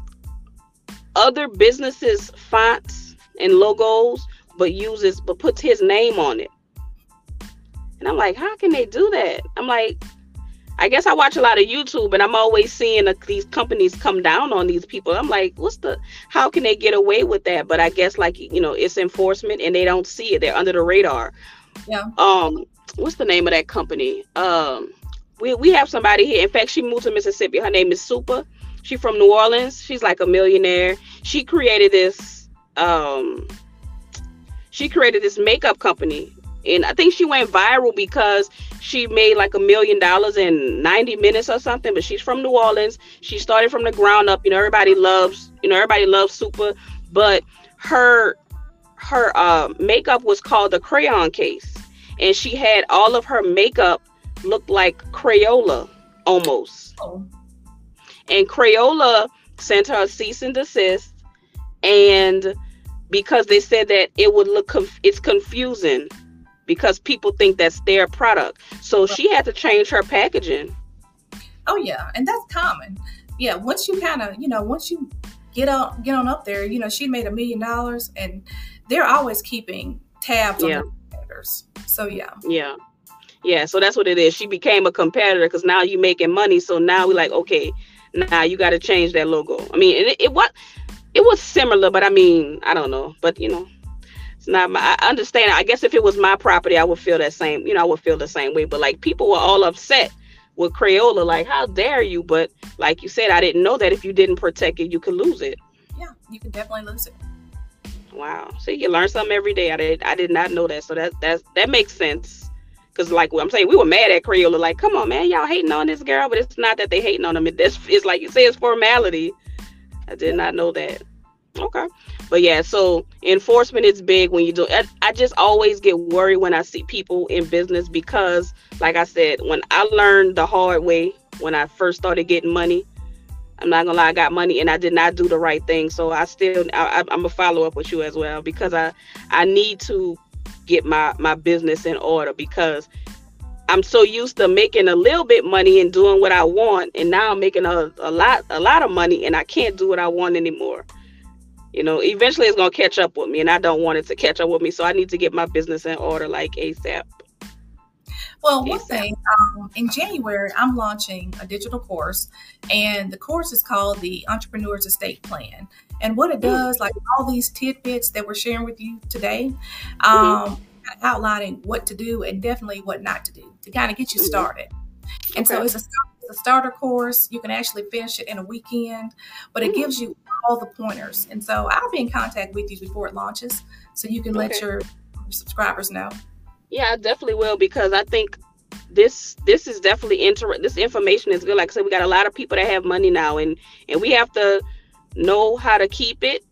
Speaker 1: other businesses' fonts and logos, but uses but puts his name on it. And I'm like, how can they do that? I'm like, I guess I watch a lot of YouTube and I'm always seeing these companies come down on these people. I'm like, what's the, how can they get away with that? But I guess like, you know, it's enforcement and they don't see it. They're under the radar.
Speaker 2: Yeah.
Speaker 1: Um, what's the name of that company? Um, we, we have somebody here. In fact, she moved to Mississippi. Her name is Super. She's from New Orleans. She's like a millionaire. She created this, um, she created this makeup company and I think she went viral because she made like a million dollars in 90 minutes or something. But she's from New Orleans. She started from the ground up. You know, everybody loves, you know, everybody loves Super, but her her uh, makeup was called the crayon case, and she had all of her makeup look like Crayola almost. Oh. And Crayola sent her a cease and desist, and because they said that it would look conf- it's confusing because people think that's their product. So she had to change her packaging.
Speaker 2: Oh yeah, and that's common. Yeah, once you kind of, you know, once you get on get on up there, you know, she made a million dollars and they're always keeping tabs yeah. on competitors. So yeah.
Speaker 1: Yeah. Yeah, so that's what it is. She became a competitor because now you're making money. So now we're like, okay, now you got to change that logo. I mean, it, it what it was similar, but I mean, I don't know. But you know, it's not my I understand. I guess if it was my property, I would feel that same, you know, I would feel the same way. But like people were all upset with Crayola, like, how dare you? But like you said, I didn't know that if you didn't protect it, you could lose it.
Speaker 2: Yeah, you can definitely lose it.
Speaker 1: Wow. See, you learn something every day. I did I did not know that. So that that that makes sense. Cause like I'm saying, we were mad at Crayola, like, come on, man, y'all hating on this girl, but it's not that they hating on them. It's, it's like you say, it's formality. I did not know that. Okay. But yeah, so enforcement is big when you do. I just always get worried when I see people in business because, like I said, when I learned the hard way when I first started getting money, I'm not gonna lie, I got money and I did not do the right thing. So I still, I, am gonna follow up with you as well because I, I need to get my my business in order because I'm so used to making a little bit money and doing what I want, and now I'm making a, a lot a lot of money and I can't do what I want anymore you know, eventually it's gonna catch up with me, and I don't want it to catch up with me. So I need to get my business in order like ASAP.
Speaker 2: Well, one thing um, in January, I'm launching a digital course, and the course is called the Entrepreneur's Estate Plan. And what it does, like all these tidbits that we're sharing with you today, mm-hmm. um, outlining what to do and definitely what not to do to kind of get you mm-hmm. started. And okay. so it's a, it's a starter course. You can actually finish it in a weekend, but it mm-hmm. gives you all the pointers. And so I'll be in contact with you before it launches so you can okay. let your subscribers know.
Speaker 1: Yeah, I definitely will because I think this this is definitely inter this information is good. Like I said, we got a lot of people that have money now and and we have to know how to keep it.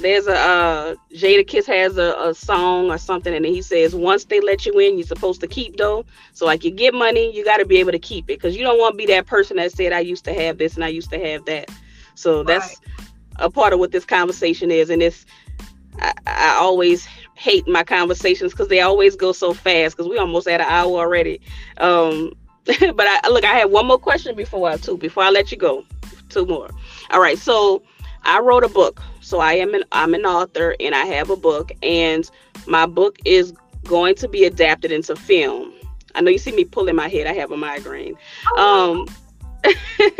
Speaker 1: There's a uh, Jadakiss has a, a song or something, and he says once they let you in, you're supposed to keep though. So like you get money, you got to be able to keep it because you don't want to be that person that said I used to have this and I used to have that. So that's right. a part of what this conversation is. And it's, I, I always hate my conversations because they always go so fast because we almost at an hour already. Um, but I look, I have one more question before I too before I let you go. Two more. All right. So I wrote a book. So I am an I'm an author and I have a book and my book is going to be adapted into film. I know you see me pulling my head. I have a migraine. Oh. Um,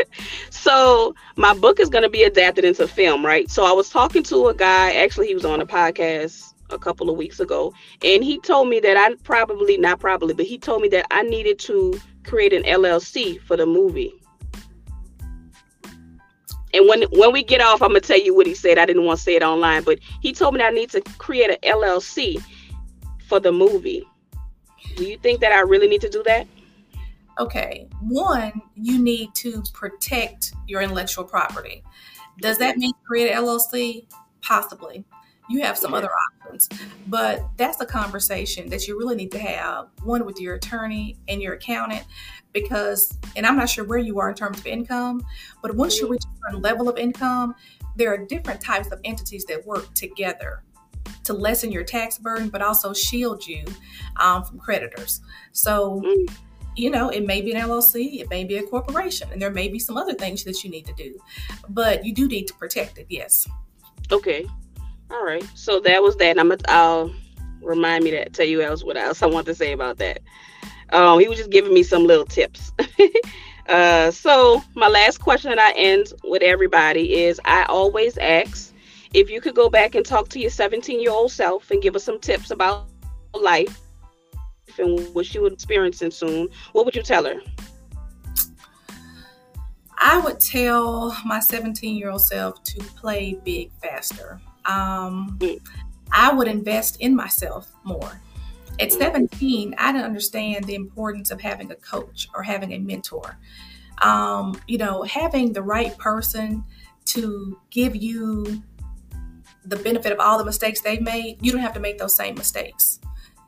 Speaker 1: so my book is going to be adapted into film, right? So I was talking to a guy, actually he was on a podcast a couple of weeks ago, and he told me that I probably not probably, but he told me that I needed to create an LLC for the movie. And when when we get off, I'm gonna tell you what he said. I didn't want to say it online, but he told me I need to create an LLC for the movie. Do you think that I really need to do that?
Speaker 2: Okay, one, you need to protect your intellectual property. Does that mean create an LLC? Possibly. You have some other options, but that's a conversation that you really need to have one with your attorney and your accountant because, and I'm not sure where you are in terms of income, but once you mm-hmm. reach a certain level of income, there are different types of entities that work together to lessen your tax burden, but also shield you um, from creditors. So, mm. you know, it may be an LLC, it may be a corporation, and there may be some other things that you need to do, but you do need to protect it. Yes.
Speaker 1: Okay. All right. So that was that. I'm gonna. I'll remind me to tell you else what else I want to say about that. Um, he was just giving me some little tips. uh, so my last question that I end with everybody is: I always ask if you could go back and talk to your 17 year old self and give us some tips about life and what she was experiencing soon, what would you tell her?
Speaker 2: I would tell my 17 year old self to play big faster. Um, mm. I would invest in myself more. At mm. 17, I didn't understand the importance of having a coach or having a mentor. Um, you know, having the right person to give you the benefit of all the mistakes they've made, you don't have to make those same mistakes.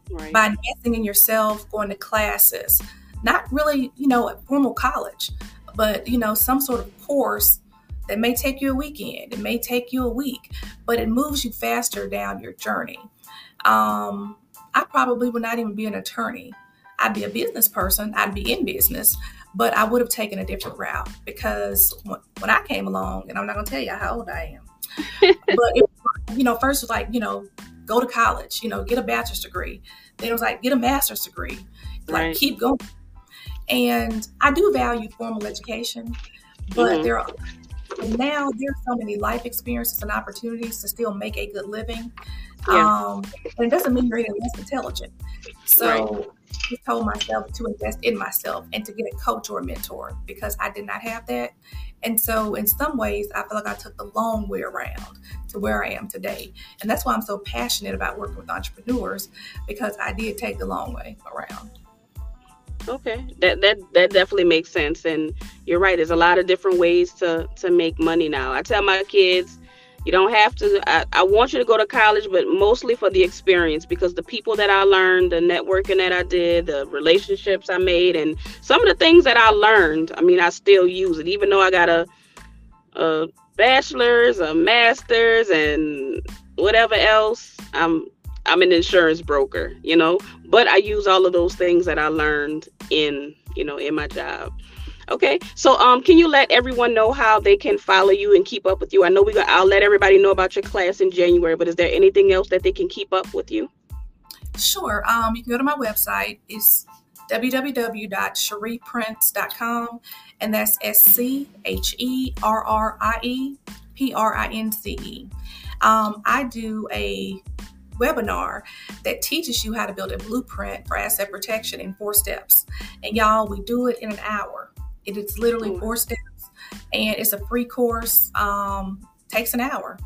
Speaker 2: Right. By investing in yourself, going to classes, not really, you know, at formal college, but you know, some sort of course that may take you a weekend, it may take you a week, but it moves you faster down your journey. Um, I probably would not even be an attorney. I'd be a business person, I'd be in business, but I would have taken a different route because when I came along, and I'm not going to tell you how old I am, but it, you know, first was like, you know, go to college, you know, get a bachelor's degree. Then it was like, get a master's degree. Like, right. keep going. And I do value formal education, but mm-hmm. there are now there's so many life experiences and opportunities to still make a good living. Yeah. Um, and it doesn't mean you're any less intelligent. So right. I told myself to invest in myself and to get a coach or a mentor because I did not have that. And so, in some ways, I feel like I took the long way around to where I am today. And that's why I'm so passionate about working with entrepreneurs because I did take the long way around.
Speaker 1: Okay, that that that definitely makes sense, and you're right. There's a lot of different ways to to make money now. I tell my kids, you don't have to. I, I want you to go to college, but mostly for the experience because the people that I learned, the networking that I did, the relationships I made, and some of the things that I learned. I mean, I still use it, even though I got a a bachelor's, a master's, and whatever else. I'm I'm an insurance broker, you know, but I use all of those things that I learned in, you know, in my job. Okay. So um can you let everyone know how they can follow you and keep up with you? I know we got I'll let everybody know about your class in January, but is there anything else that they can keep up with you?
Speaker 2: Sure. Um you can go to my website. It's www.scherrieprince.com and that's S C H E R R I E P R I N C E. Um, I do a webinar that teaches you how to build a blueprint for asset protection in four steps. And y'all, we do it in an hour. It is literally four steps, and it's a free course. Um, takes an hour,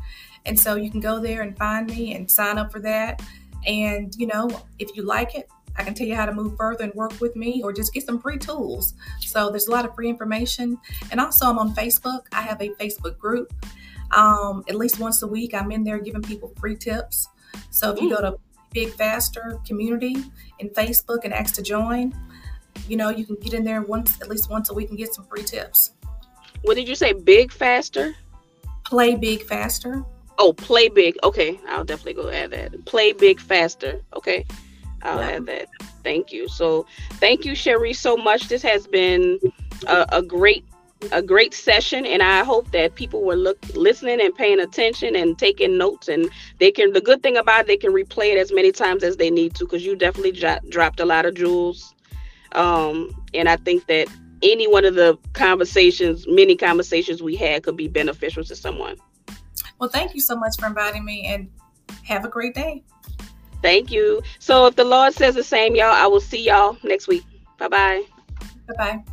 Speaker 2: and so you can go there and find me and sign up for that. And you know, if you like it, I can tell you how to move further and work with me or just get some free tools. So there's a lot of free information. And also, I'm on Facebook. I have a Facebook group. Um, at least once a week, I'm in there giving people free tips. So if you go hmm. to Big Faster Community in Facebook and ask to join, you know, you can get in there once, at least once a week and get some free tips.
Speaker 1: What did you say? Big Faster?
Speaker 2: Play Big Faster.
Speaker 1: Oh, Play Big. Okay. I'll definitely go add that. Play Big Faster. Okay. I'll yeah. add that. Thank you. So, thank you, Scherrie, so much. This has been a, a great a great session and i hope that people were look listening and paying attention and taking notes and they can the good thing about it they can replay it as many times as they need to because you definitely jo- dropped a lot of jewels. Um, and i think that any one of the conversations many conversations we had could be beneficial to someone.
Speaker 2: Well thank you so much for inviting me and have a great day.
Speaker 1: Thank you. So if the lord says the same y'all i will see y'all next week. Bye bye
Speaker 2: bye bye